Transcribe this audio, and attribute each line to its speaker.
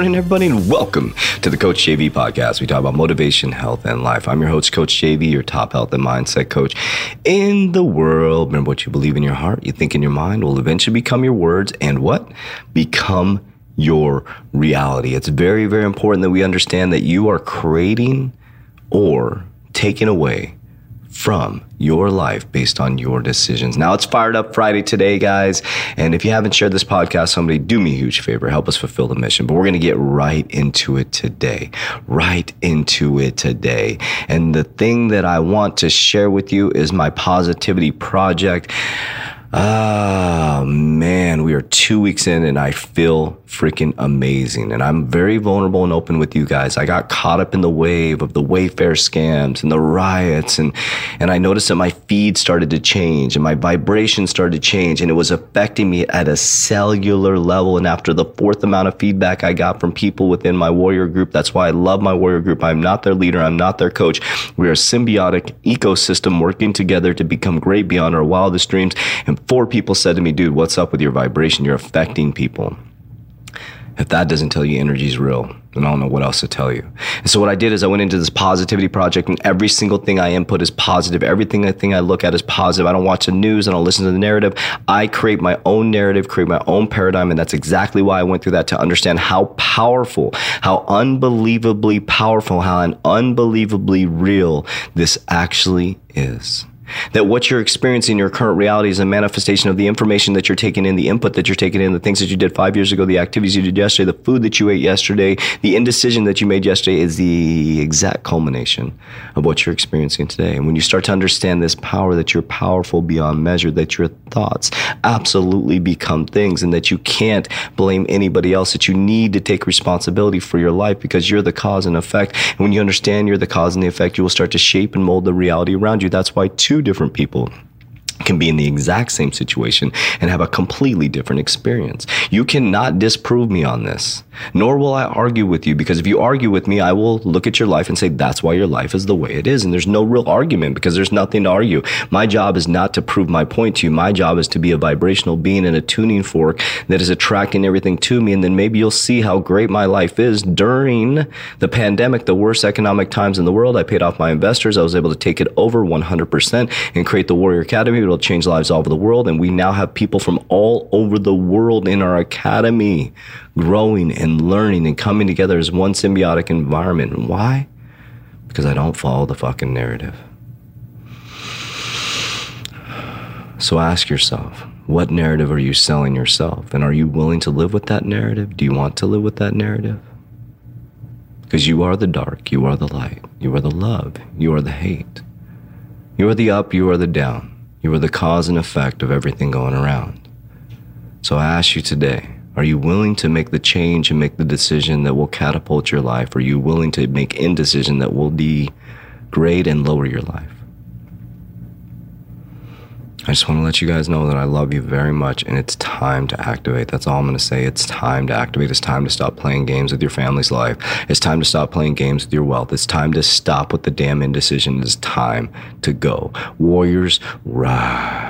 Speaker 1: morning, everybody, and welcome to the Coach JV podcast. We talk about motivation, health, and life. I'm your host, Coach JV, your top health and mindset coach in the world. Remember what you believe in your heart, you think in your mind will eventually become your words, and what? Become your reality. It's very, very important that we understand that you are creating or taking away from your life based on your decisions. Now it's fired up Friday today, guys. And if you haven't shared this podcast, somebody do me a huge favor, help us fulfill the mission. But we're going to get right into it today, right into it today. And the thing that I want to share with you is my positivity project. Ah, man, we are two weeks in and I feel freaking amazing. And I'm very vulnerable and open with you guys. I got caught up in the wave of the Wayfair scams and the riots. And, and I noticed that my feed started to change and my vibration started to change and it was affecting me at a cellular level. And after the fourth amount of feedback I got from people within my warrior group, that's why I love my warrior group. I'm not their leader. I'm not their coach. We are a symbiotic ecosystem working together to become great beyond our wildest dreams. And four people said to me, dude, what's up with your vibration? You're affecting people. If that doesn't tell you energy is real, then I don't know what else to tell you. And so what I did is I went into this positivity project and every single thing I input is positive. Everything I think I look at is positive. I don't watch the news. I don't listen to the narrative. I create my own narrative, create my own paradigm. And that's exactly why I went through that to understand how powerful, how unbelievably powerful, how unbelievably real this actually is. That what you're experiencing in your current reality is a manifestation of the information that you're taking in, the input that you're taking in, the things that you did five years ago, the activities you did yesterday, the food that you ate yesterday, the indecision that you made yesterday is the exact culmination of what you're experiencing today. And when you start to understand this power, that you're powerful beyond measure, that your thoughts absolutely become things, and that you can't blame anybody else, that you need to take responsibility for your life because you're the cause and effect. And when you understand you're the cause and the effect, you will start to shape and mold the reality around you. That's why two different people can be in the exact same situation and have a completely different experience. You cannot disprove me on this, nor will I argue with you because if you argue with me, I will look at your life and say that's why your life is the way it is. And there's no real argument because there's nothing to argue. My job is not to prove my point to you. My job is to be a vibrational being and a tuning fork that is attracting everything to me. And then maybe you'll see how great my life is during the pandemic, the worst economic times in the world. I paid off my investors. I was able to take it over 100% and create the Warrior Academy It'll change lives all over the world. And we now have people from all over the world in our academy growing and learning and coming together as one symbiotic environment. And why? Because I don't follow the fucking narrative. So ask yourself, what narrative are you selling yourself? And are you willing to live with that narrative? Do you want to live with that narrative? Because you are the dark, you are the light, you are the love, you are the hate. You are the up, you are the down. You are the cause and effect of everything going around. So I ask you today, are you willing to make the change and make the decision that will catapult your life? Are you willing to make indecision that will degrade and lower your life? I just want to let you guys know that I love you very much and it's time to activate. That's all I'm going to say. It's time to activate. It's time to stop playing games with your family's life. It's time to stop playing games with your wealth. It's time to stop with the damn indecision. It's time to go. Warriors, rise.